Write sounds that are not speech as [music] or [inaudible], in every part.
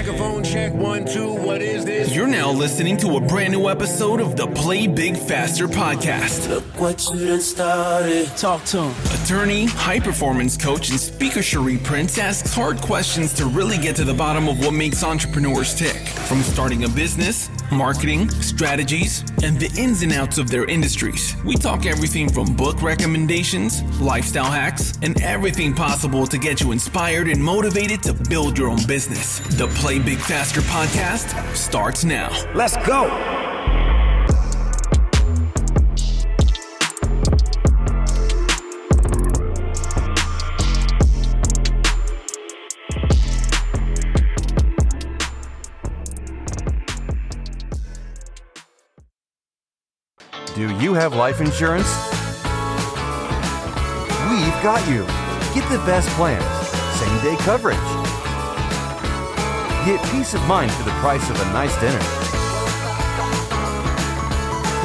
Microphone check one, two. What is this? You're now listening to a brand new episode of the Play Big Faster podcast. Look what you done started. Talk to him. Attorney, high performance coach, and speaker Scherrie Prince asks hard questions to really get to the bottom of what makes entrepreneurs tick. From starting a business, marketing, strategies, and the ins and outs of their industries. We talk everything from book recommendations, lifestyle hacks, and everything possible to get you inspired and motivated to build your own business. The Play Big Faster podcast starts now. Let's go. Do you have life insurance? We've got you. Get the best plans, same day coverage. Get peace of mind for the price of a nice dinner.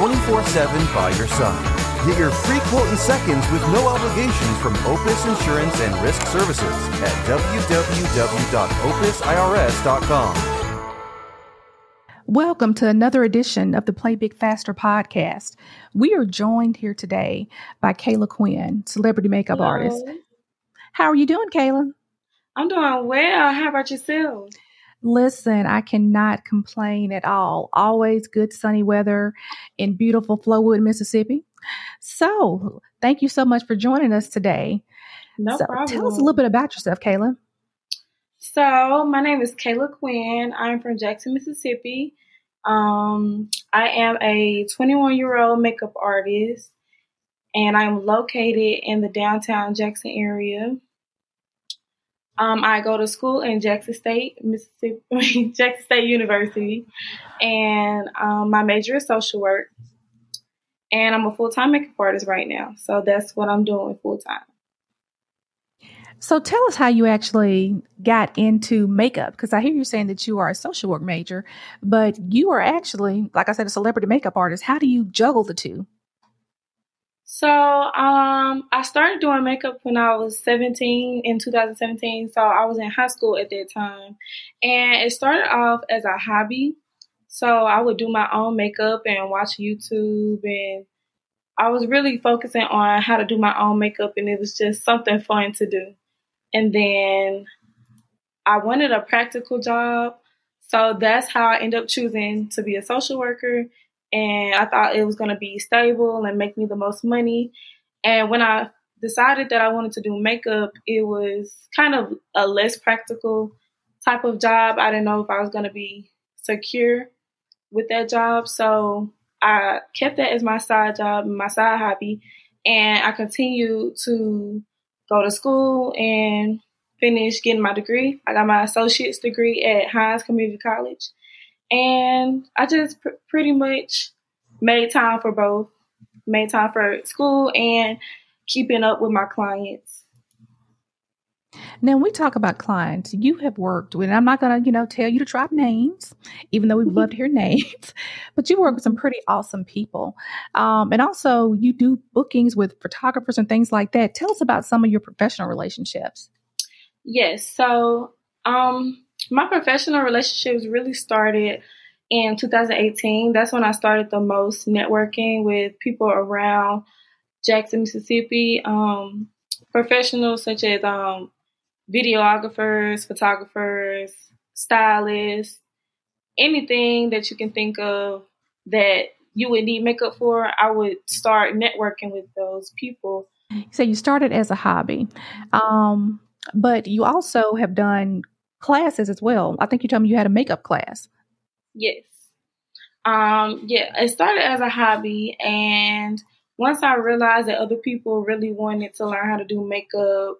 24 7 by your side. Get your free quote in seconds with no obligations from Opus Insurance and Risk Services at www.opusirs.com. Welcome to another edition of the Play Big Faster podcast. We are joined here today by Kayla Quinn, celebrity makeup Hello. artist. How are you doing, Kayla? I'm doing well. How about yourself? Listen, I cannot complain at all. Always good sunny weather in beautiful Flowood, Mississippi. So, thank you so much for joining us today. No so, problem. tell us a little bit about yourself, Kayla. So, my name is Kayla Quinn. I'm from Jackson, Mississippi. Um, I am a 21 year old makeup artist, and I'm located in the downtown Jackson area. Um, I go to school in Jackson State, Mississippi, [laughs] Jackson State University, and um, my major is social work. And I'm a full time makeup artist right now, so that's what I'm doing full time. So, tell us how you actually got into makeup because I hear you saying that you are a social work major, but you are actually, like I said, a celebrity makeup artist. How do you juggle the two? So, um, I started doing makeup when I was 17 in 2017. So, I was in high school at that time. And it started off as a hobby. So, I would do my own makeup and watch YouTube. And I was really focusing on how to do my own makeup. And it was just something fun to do. And then I wanted a practical job. So, that's how I ended up choosing to be a social worker and I thought it was going to be stable and make me the most money. And when I decided that I wanted to do makeup, it was kind of a less practical type of job. I didn't know if I was going to be secure with that job. So I kept that as my side job, my side hobby. And I continued to go to school and finish getting my degree. I got my associate's degree at Hinds Community College. And I just pr- pretty much made time for both, made time for school and keeping up with my clients. Now, when we talk about clients, you have worked with, and I'm not going to, you know, tell you to drop names, even though we'd love to hear names, but you work with some pretty awesome people. Um, and also, you do bookings with photographers and things like that. Tell us about some of your professional relationships. Yes. So, um, my professional relationships really started in 2018. That's when I started the most networking with people around Jackson, Mississippi. Um, professionals such as um, videographers, photographers, stylists, anything that you can think of that you would need makeup for, I would start networking with those people. So you started as a hobby, um, but you also have done classes as well. I think you told me you had a makeup class. Yes. Um, yeah, it started as a hobby and once I realized that other people really wanted to learn how to do makeup,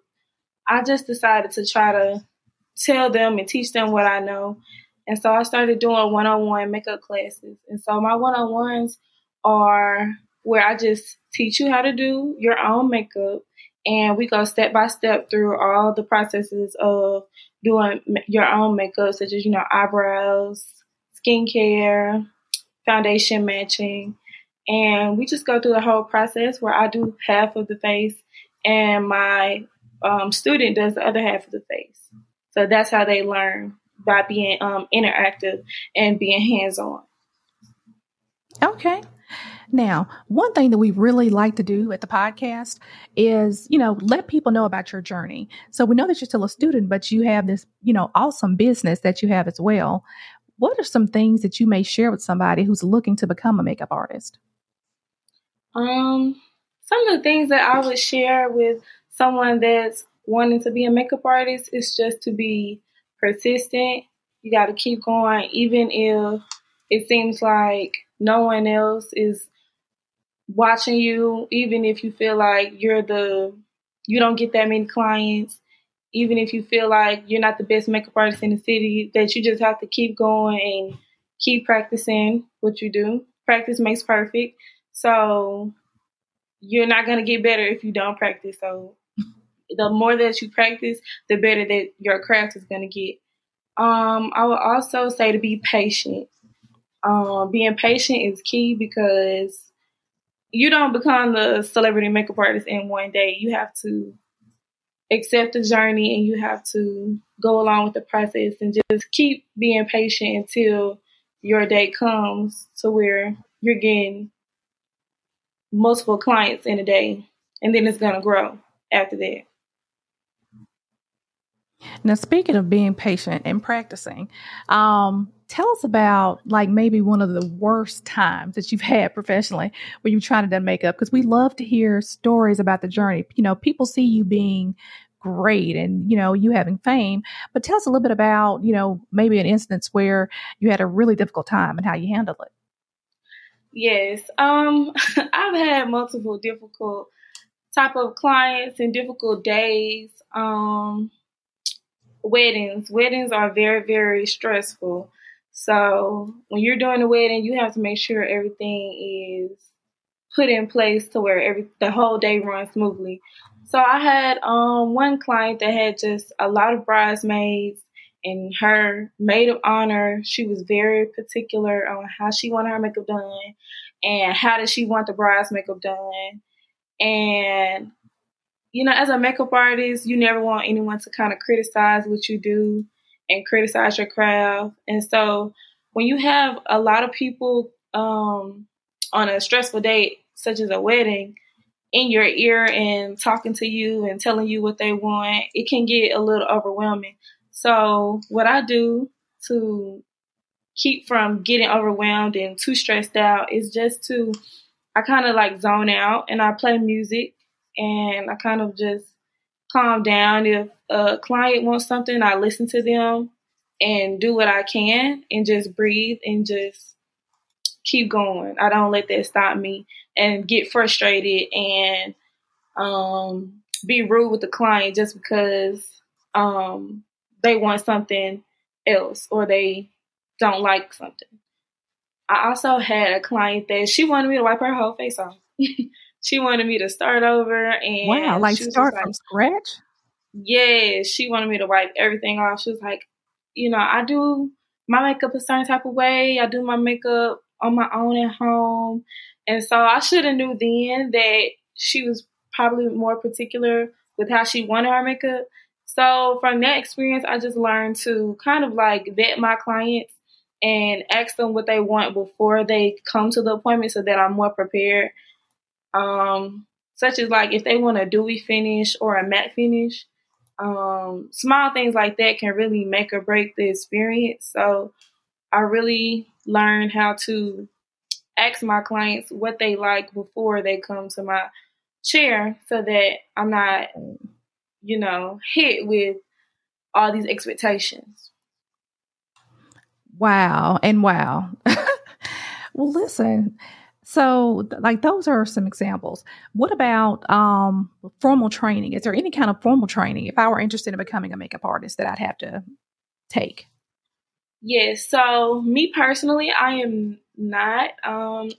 I just decided to try to tell them and teach them what I know. And so I started doing one on one makeup classes. And so my one on ones are where I just teach you how to do your own makeup. And we go step by step through all the processes of doing your own makeup, such as, you know, eyebrows, skincare, foundation matching. And we just go through the whole process where I do half of the face and my um, student does the other half of the face. So that's how they learn by being um, interactive and being hands on. Okay. Now, one thing that we really like to do at the podcast is, you know, let people know about your journey. So we know that you're still a student, but you have this, you know, awesome business that you have as well. What are some things that you may share with somebody who's looking to become a makeup artist? Um, some of the things that I would share with someone that's wanting to be a makeup artist is just to be persistent. You got to keep going, even if it seems like no one else is watching you, even if you feel like you're the you don't get that many clients, even if you feel like you're not the best makeup artist in the city, that you just have to keep going and keep practicing what you do. Practice makes perfect. So you're not going to get better if you don't practice. So the more that you practice, the better that your craft is going to get. Um, I would also say to be patient. Um, being patient is key because you don't become the celebrity makeup artist in one day. You have to accept the journey and you have to go along with the process and just keep being patient until your day comes to where you're getting multiple clients in a day and then it's going to grow after that. Now, speaking of being patient and practicing, um, tell us about like maybe one of the worst times that you've [laughs] had professionally when you're trying to do makeup because we love to hear stories about the journey. You know, people see you being great and you know you having fame, but tell us a little bit about you know maybe an instance where you had a really difficult time and how you handled it. Yes, um, [laughs] I've had multiple difficult type of clients and difficult days. Um, weddings. Weddings are very, very stressful. So when you're doing a wedding, you have to make sure everything is put in place to where every the whole day runs smoothly. So I had um, one client that had just a lot of bridesmaids and her maid of honor, she was very particular on how she wanted her makeup done and how did she want the bride's makeup done. And you know, as a makeup artist, you never want anyone to kind of criticize what you do and criticize your craft. And so when you have a lot of people um, on a stressful date, such as a wedding, in your ear and talking to you and telling you what they want, it can get a little overwhelming. So what I do to keep from getting overwhelmed and too stressed out is just to I kind of like zone out and I play music and I kind of just calm down. If a client wants something, I listen to them and do what I can and just breathe and just keep going. I don't let that stop me and get frustrated and um, be rude with the client just because um, they want something else or they don't like something. I also had a client that she wanted me to wipe her whole face off. [laughs] she wanted me to start over and wow, like start like, from scratch. Yeah, she wanted me to wipe everything off. She was like, you know, I do my makeup a certain type of way. I do my makeup on my own at home, and so I should have knew then that she was probably more particular with how she wanted her makeup. So from that experience, I just learned to kind of like vet my clients and ask them what they want before they come to the appointment so that I'm more prepared um, such as like if they want a dewy finish or a matte finish. Um, small things like that can really make or break the experience. So I really learned how to ask my clients what they like before they come to my chair so that I'm not, you know, hit with all these expectations. Wow. And wow. [laughs] well, listen, so, like, those are some examples. What about um, formal training? Is there any kind of formal training if I were interested in becoming a makeup artist that I'd have to take? Yes. So, me personally, I am not um,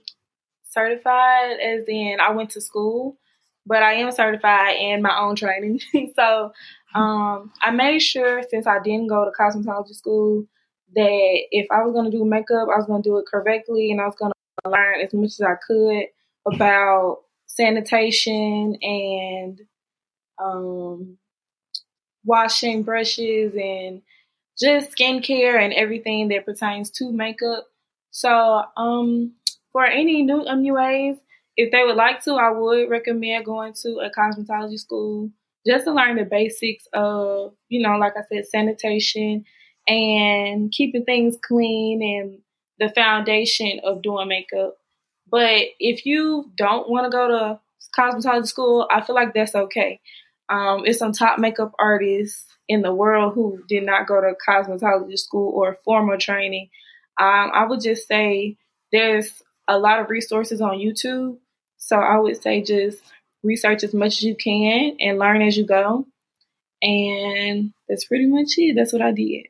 certified, as in I went to school, but I am certified in my own training. [laughs] so, um, I made sure since I didn't go to cosmetology school that if I was going to do makeup, I was going to do it correctly and I was going to learn as much as I could about sanitation and um, washing brushes and just skincare and everything that pertains to makeup. So, um, for any new MUAs, if they would like to, I would recommend going to a cosmetology school just to learn the basics of, you know, like I said, sanitation and keeping things clean and the foundation of doing makeup. But if you don't want to go to cosmetology school, I feel like that's okay. Um, it's some top makeup artists in the world who did not go to cosmetology school or formal training. Um, I would just say there's a lot of resources on YouTube. So I would say just research as much as you can and learn as you go. And that's pretty much it. That's what I did.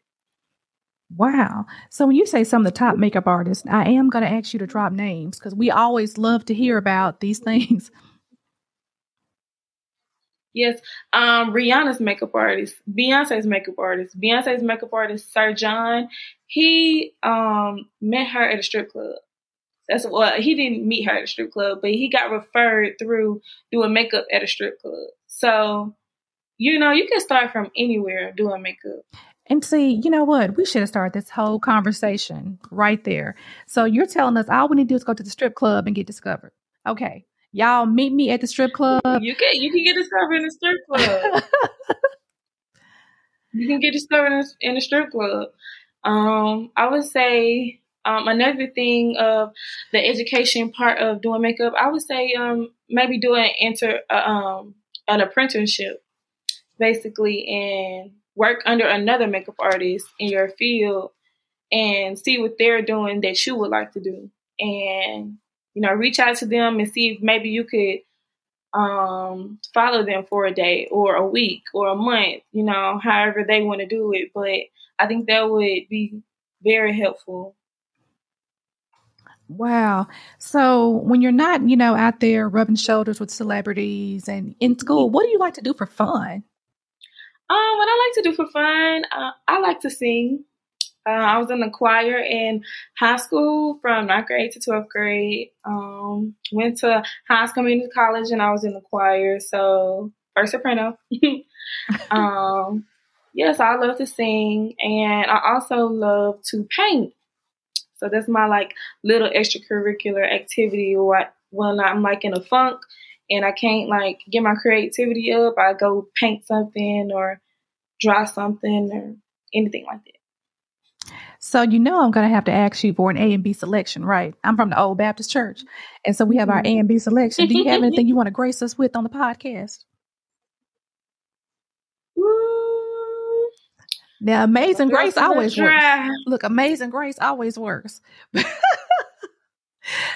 Wow. So when you say some of the top makeup artists, I am going to ask you to drop names because we always love to hear about these [laughs] things. Yes, um, Rihanna's makeup artist, Beyonce's makeup artist, Beyonce's makeup artist, Sir John. He um met her at a strip club. That's what he didn't meet her at a strip club, but he got referred through doing makeup at a strip club. So, you know, you can start from anywhere doing makeup. And see, you know what? We should have started this whole conversation right there. So you're telling us all we need to do is go to the strip club and get discovered. Okay. Y'all meet me at the strip club. You can you can get discovered in the strip club. [laughs] you can get discovered in, in the strip club. Um, I would say um, another thing of the education part of doing makeup, I would say um, maybe doing enter uh, um, an apprenticeship, basically, and work under another makeup artist in your field and see what they're doing that you would like to do. And, you know, reach out to them and see if maybe you could um, follow them for a day or a week or a month, you know, however they want to do it. But I think that would be very helpful. Wow. So when you're not, you know, out there rubbing shoulders with celebrities and in school, what do you like to do for fun? Um, what I like to do for fun, uh, I like to sing. Uh, I was in the choir in high school from ninth grade to 12th grade. Um, went to Hinds Community College and I was in the choir, so first soprano. [laughs] um, yes, I love to sing and I also love to paint. So that's my like little extracurricular activity or when I'm like in a funk and I can't like get my creativity up, I go paint something or draw something or anything like that. So you know I'm going to have to ask you for an A and B selection, right? I'm from the Old Baptist Church, and so we have our A and B selection. Do you have anything you [laughs] want to grace us with on the podcast? Now, Amazing Grace always works. Look, Amazing Grace always works. [laughs]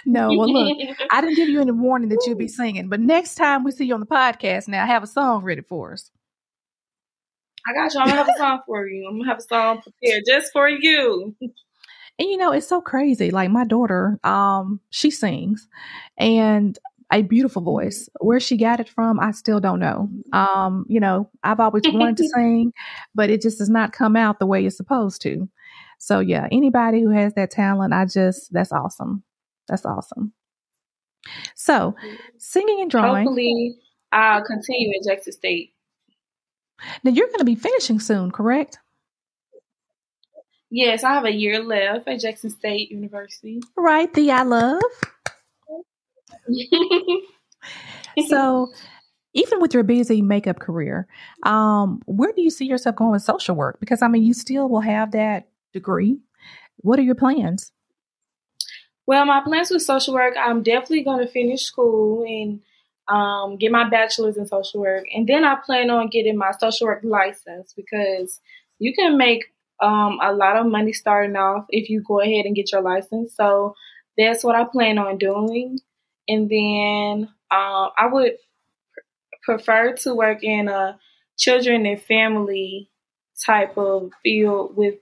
no, well, look, I didn't give you any warning that you'd be singing, but next time we see you on the podcast, now have a song ready for us. I got you. I'm gonna have a song for you. I'm gonna have a song prepared just for you. And you know, it's so crazy. Like my daughter, um, she sings and a beautiful voice. Where she got it from, I still don't know. Um, you know, I've always wanted to [laughs] sing, but it just does not come out the way it's supposed to. So yeah, anybody who has that talent, I just that's awesome. That's awesome. So, singing and drawing. Hopefully, I'll continue at Jackson State. Now you're going to be finishing soon, correct? Yes, I have a year left at Jackson State University. Right, Thee I Love. [laughs] so, even with your busy makeup career, um, where do you see yourself going with social work? Because I mean, you still will have that degree. What are your plans? Well, my plans with social work, I'm definitely going to finish school and um, get my bachelor's in social work, and then I plan on getting my social work license because you can make um, a lot of money starting off if you go ahead and get your license. So that's what I plan on doing, and then uh, I would prefer to work in a children and family type of field with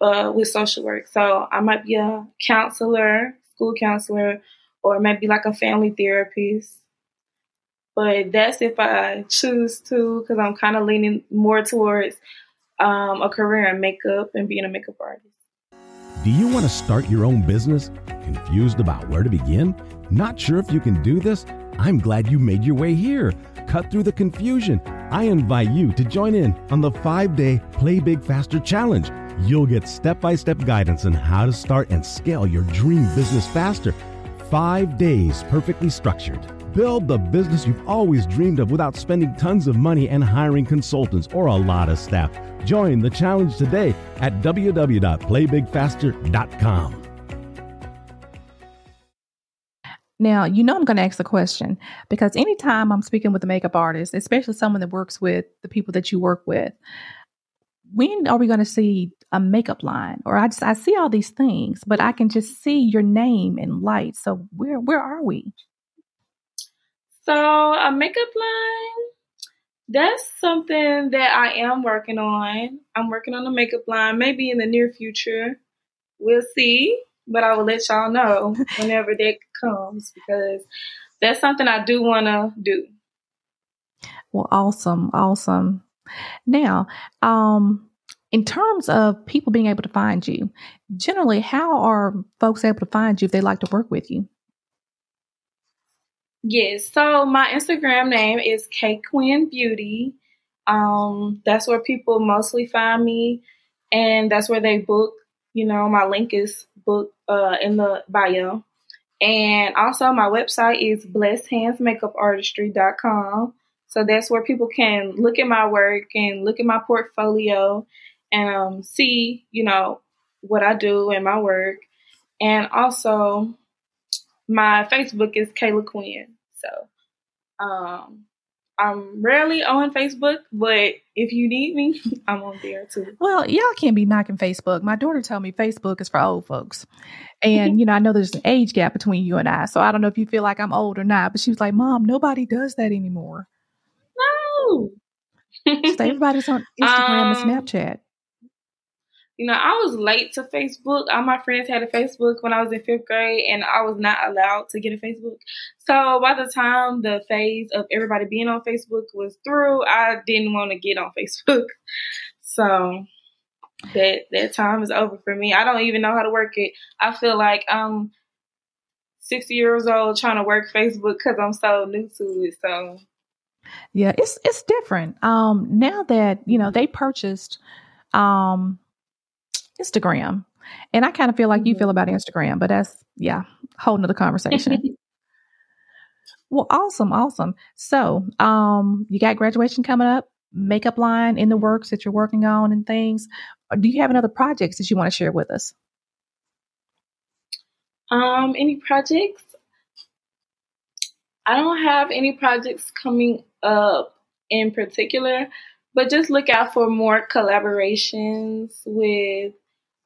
uh, with social work. So I might be a counselor, school counselor, or maybe like a family therapist. But that's if I choose to, because I'm kind of leaning more towards um, a career in makeup and being a makeup artist. Do you want to start your own business? Confused about where to begin? Not sure if you can do this? I'm glad you made your way here. Cut through the confusion. I invite you to join in on the five day Play Big Faster Challenge. You'll get step by step guidance on how to start and scale your dream business faster. Five days perfectly structured. Build the business you've always dreamed of without spending tons of money and hiring consultants or a lot of staff. Join the challenge today at www.playbigfaster.com. Now, you know I'm going to ask a question because anytime I'm speaking with a makeup artist, especially someone that works with the people that you work with, when are we going to see a makeup line? Or I just I see all these things, but I can just see your name in light. So where where are we? So a makeup line, that's something that I am working on. I'm working on a makeup line, maybe in the near future. We'll see, but I will let y'all know [laughs] whenever that comes because that's something I do want to do. Well, awesome, awesome. Now, um, in terms of people being able to find you, generally, how are folks able to find you if they like to work with you? Yes, so my Instagram name is K Quinn Beauty. Um, that's where people mostly find me, and that's where they book. You know, my link is book uh, in the bio. And also, my website is blessedhandsmakeupartistry.com. So that's where people can look at my work and look at my portfolio um, see, you know, what I do and my work. And also, my Facebook is Kayla Quinn. So, um, I'm rarely on Facebook, but if you need me, [laughs] I'm on there too. Well, y'all can't be knocking Facebook. My daughter told me Facebook is for old folks. And, you know, I know there's an age gap between you and I. So I don't know if you feel like I'm old or not, but she was like, Mom, nobody does that anymore. No. so everybody's on [laughs] Instagram um, and Snapchat you know, I was late to Facebook. All my friends had a Facebook when I was in fifth grade, and I was not allowed to get a Facebook. So by the time the phase of everybody being on Facebook was through, I didn't want to get on [laughs] Facebook. So that that time is over for me. I don't even know how to work it. I feel like I'm 60 years old trying to work Facebook because I'm so new to it. So yeah, it's it's different. Um, now that you know they purchased um Instagram. And I kind of feel like you feel mm-hmm. about Instagram, but that's, yeah, whole nother conversation. [laughs] well, awesome, awesome. So, um, you got graduation coming up, makeup line in the works that you're working on and things. Do you have any other projects that you want to share with us? Um, any projects? I don't have any projects coming up in particular, but just look out for more collaborations with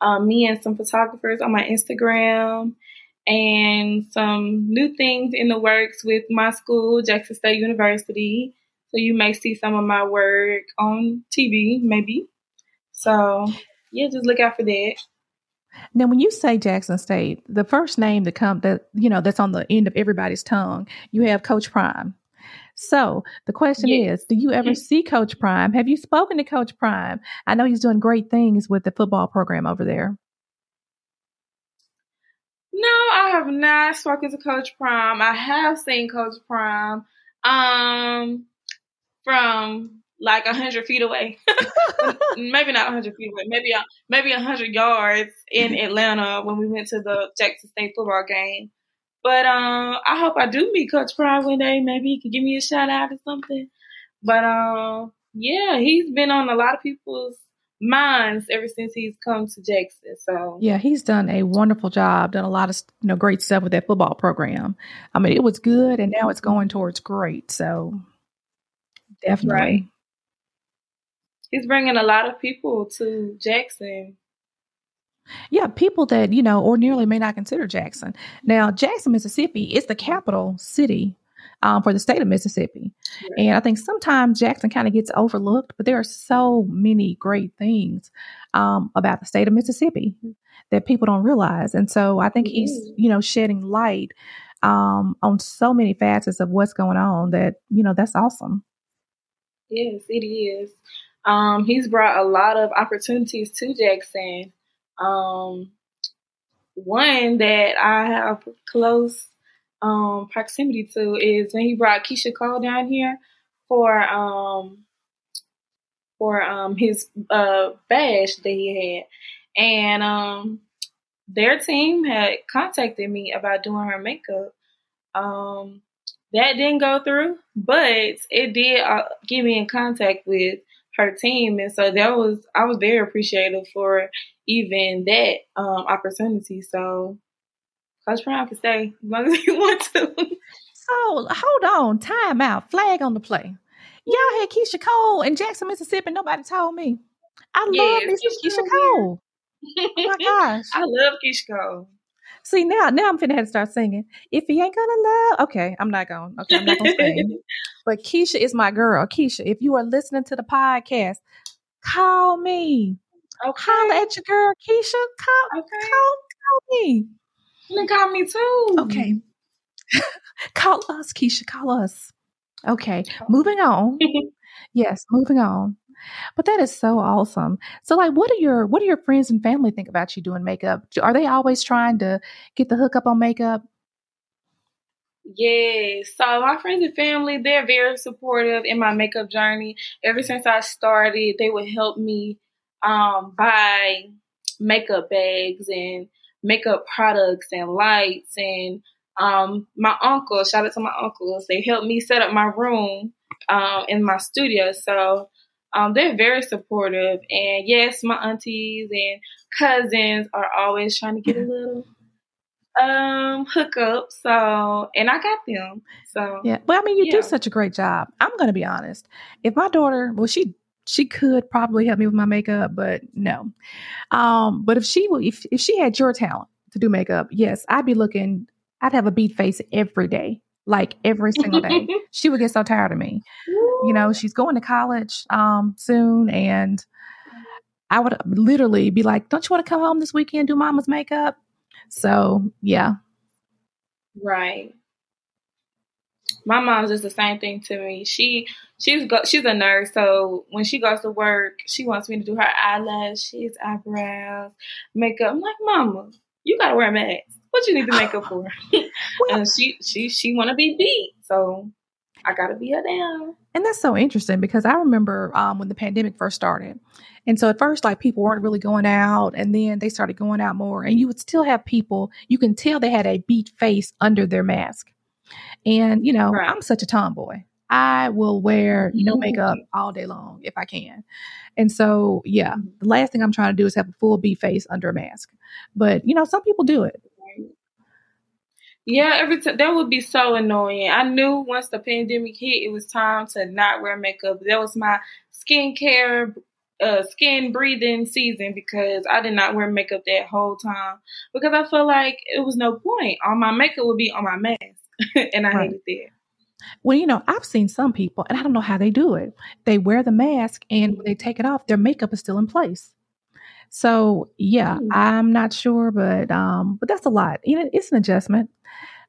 um, me and some photographers on my Instagram and some new things in the works with my school, Jackson State University. So you may see some of my work on TV, maybe. So yeah, just look out for that. Now, when you say Jackson State, the first name that come that you know that's on the end of everybody's tongue, you have Coach Prime. So the question is, do you ever see Coach Prime? Have you spoken to Coach Prime? I know he's doing great things with the football program over there. No, I have not spoken to Coach Prime. I have seen Coach Prime um from like a hundred feet away. [laughs] maybe not a hundred feet away. Maybe a maybe a hundred yards in [laughs] Atlanta when we went to the Jackson State football game. But um, I hope I do meet Coach Prime one day. Maybe he can give me a shout out or something. But um, yeah, he's been on a lot of people's minds ever since he's come to Jackson. So yeah, he's done a wonderful job, done a lot of you know great stuff with that football program. I mean, it was good, and now it's going towards great. So definitely, right. he's bringing a lot of people to Jackson yeah, people that, you know, ordinarily may not consider Jackson. Now, Jackson, Mississippi is the capital city um, for the state of Mississippi. And I think sometimes Jackson kind of gets overlooked, but there are so many great things um, about the state of Mississippi that people don't realize. And so I think mm-hmm. he's, you know, shedding light um, on so many facets of what's going on that, you know, that's awesome. Yes, it is. Um, he's brought a lot of opportunities to Jackson um, one that I have close um, proximity to is when he brought Keyshia Cole down here for um, for um, his uh, bash that he had, and um, their team had contacted me about doing her makeup. Um, that didn't go through, but it did uh, get me in contact with her team, and so that was I was very appreciative for even that um, opportunity. So Coach Brown can stay as long as [laughs] you want to. So hold on, time out, flag on the play. Y'all had Keyshia Cole in Jackson, Mississippi. Nobody told me. I love Miss Keyshia Keisha Cole. Oh my [laughs] gosh. I love Keyshia Cole. See now, now I'm finna have to start singing. If he ain't gonna love, okay, I'm not going. Okay, I'm not gonna sing. [laughs] But Keyshia is my girl. Keyshia, if you are listening to the podcast, call me. Okay. Holla at your girl, Keyshia. Call, Okay. call, call me. You can call me too. Okay. [laughs] call us, Keyshia. Call us. Okay. Moving on. [laughs] Yes, moving on. But that is so awesome. So like what do your what do your friends and family think about you doing makeup? Are they always trying to get the hookup on makeup? Yes. So my friends and family, they're very supportive in my makeup journey. Ever since I started, they would help me um, buy makeup bags and makeup products and lights and um, my uncle, shout out to my uncles, they helped me set up my room um, in my studio. So um, they're very supportive. And yes, my aunties and cousins are always trying to get a little um hookup. So and I got them. So Yeah. Well, I mean, you Yeah. do such a great job. I'm going to be honest. If my daughter, well, she she could probably help me with my makeup, but no. Um, but if she would, if if she had your talent to do makeup, yes, I'd be looking. I'd have a beat face every day, like every single day. [laughs] she would get so tired of me. You know, she's going to college um soon, and I would literally be like, "Don't you want to come home this weekend do Mama's makeup?" So yeah, Right. My mom's just the same thing to me. She she's go, she's a nurse, so when she goes to work, she wants me to do her eyelashes, eyebrows, makeup. I'm like, Mama, you gotta wear a mask. What you need the makeup for? [laughs] and she she she wanna be beat, so I gotta be her down. And that's so interesting because I remember um, when the pandemic first started. And so at first, like people weren't really going out, and then they started going out more. And you would still have people, you can tell they had a beat face under their mask. And, you know, Right. I'm such a tomboy. I will wear no makeup all day long if I can. And so, yeah, the last thing I'm trying to do is have a full B face under a mask. But, you know, some people do it. Yeah, every time that would be so annoying. I knew once the pandemic hit, it was time to not wear makeup. That was my skincare, uh, skin breathing season because I did not wear makeup that whole time because I felt like it was no point. All my makeup would be on my mask, [laughs] and I Right. hated that. Well, you know, I've seen some people, and I don't know how they do it. They wear the mask, and when they take it off, their makeup is still in place. So, yeah, Mm. I'm not sure, but um, but that's a lot. You know, it's an adjustment.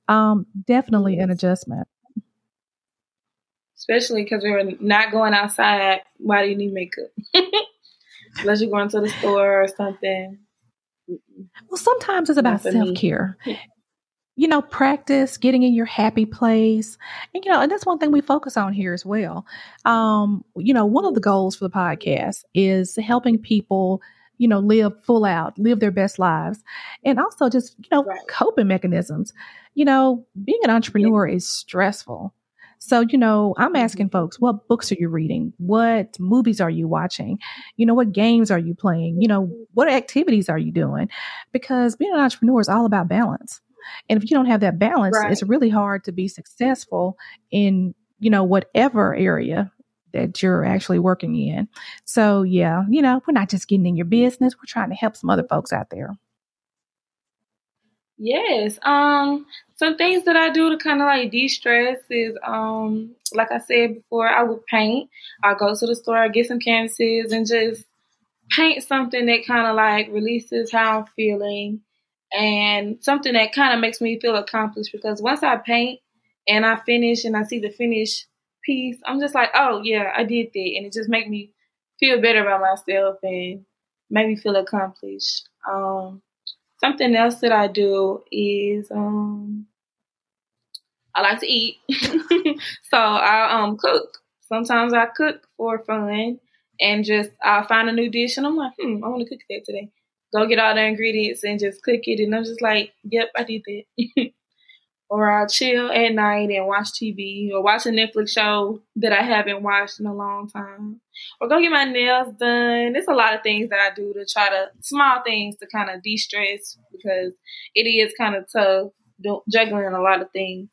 Um, definitely an adjustment. Especially because we were not going outside. Why do you need makeup? [laughs] Unless you're going to the store or something. Well, sometimes it's about Not for me. self care. [laughs] You know, practice getting in your happy place, and you know, and that's one thing we focus on here as well. Um, you know, one of the goals for the podcast is helping people, you know, live full out, live their best lives, and also just you know, Right. coping mechanisms. You know, being an entrepreneur is stressful. So, you know, I'm asking folks, what books are you reading? What movies are you watching? You know, what games are you playing? You know, what activities are you doing? Because being an entrepreneur is all about balance. And if you don't have that balance, Right. it's really hard to be successful in, you know, whatever area that you're actually working in. So, yeah, you know, we're not just getting in your business, we're trying to help some other folks out there. Yes. Um, some things that I do to kind of like de-stress is, um, like I said before, I would paint. I go to the store, I get some canvases, and just paint something that kind of like releases how I'm feeling, and something that kind of makes me feel accomplished. Because once I paint and I finish and I see the finished piece, I'm just like, oh yeah, I did that, and it just make me feel better about myself and make me feel accomplished. Um, something else that I do is um, I like to eat, [laughs] so I um cook. Sometimes I cook for fun and just I find a new dish and I'm like, hmm, I want to cook that today. Go get all the ingredients and just cook it, and I'm just like, yep, I did that. [laughs] or I'll chill at night and watch TV or watch a Netflix show that I haven't watched in a long time. Or go get my nails done. There's a lot of things that I do to try to, small things to kind of de stress because it is kind of tough juggling a lot of things.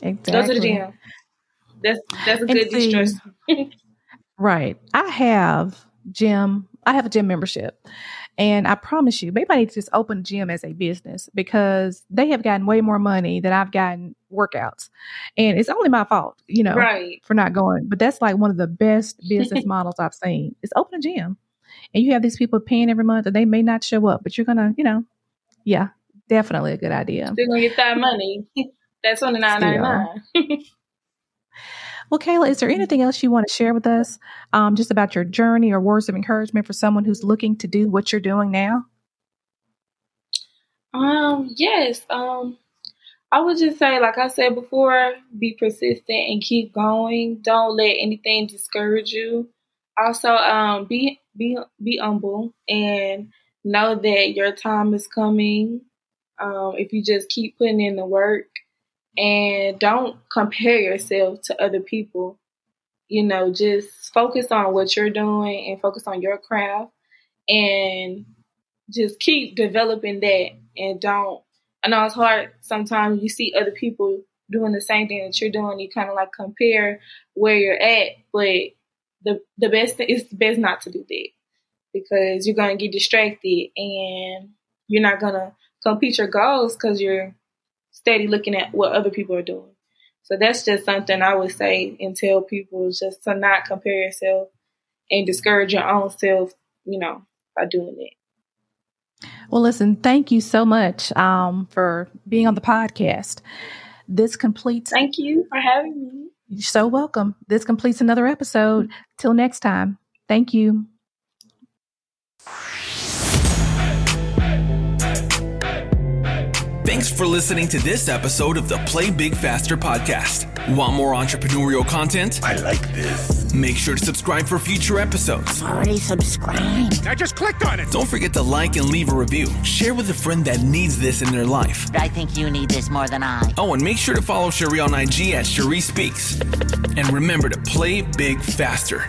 Exactly. Go to the gym. That's, that's a good de stress. [laughs] right. I have gym, I have a gym membership. And I promise you, maybe I need to just open a gym as a business because they have gotten way more money than I've gotten workouts. And it's only my fault, you know, right. for not going. But that's like one of the best [laughs] business models I've seen. Is open a gym. And you have these people paying every month and they may not show up, but you're gonna, you know, yeah, definitely a good idea. They're gonna get that [laughs] money. That's nine ninety nine. [laughs] Well, Kayla, is there anything else you want to share with us um, just about your journey or words of encouragement for someone who's looking to do what you're doing now? Um, yes. Um, I would just say, like I said before, be persistent and keep going. Don't let anything discourage you. Also, um, be be be humble and know that your time is coming. Um, if you just keep putting in the work and don't compare yourself to other people. You know, just focus on what you're doing and focus on your craft and just keep developing that and don't I know it's hard sometimes you see other people doing the same thing that you're doing, you kinda like compare where you're at, but the the best thing it's best not to do that because you're gonna get distracted and you're not gonna complete your goals because you're steady looking at what other people are doing. So that's just something I would say and tell people just to not compare yourself and discourage your own self, you know, by doing it. Well, listen, thank you so much um, for being on the podcast. This completes. Thank you for having me. You're so welcome. This completes another episode. Till next time. Thank you. Thanks for listening to this episode of the Play Big Faster podcast. Want more entrepreneurial content? I like this. Make sure to subscribe for future episodes. Already subscribed. I just clicked on it. Don't forget to like and leave a review. Share with a friend that needs this in their life. I think you need this more than I. Oh, and make sure to follow Scherrie on IG at Scherrie Speaks. And remember to play big faster.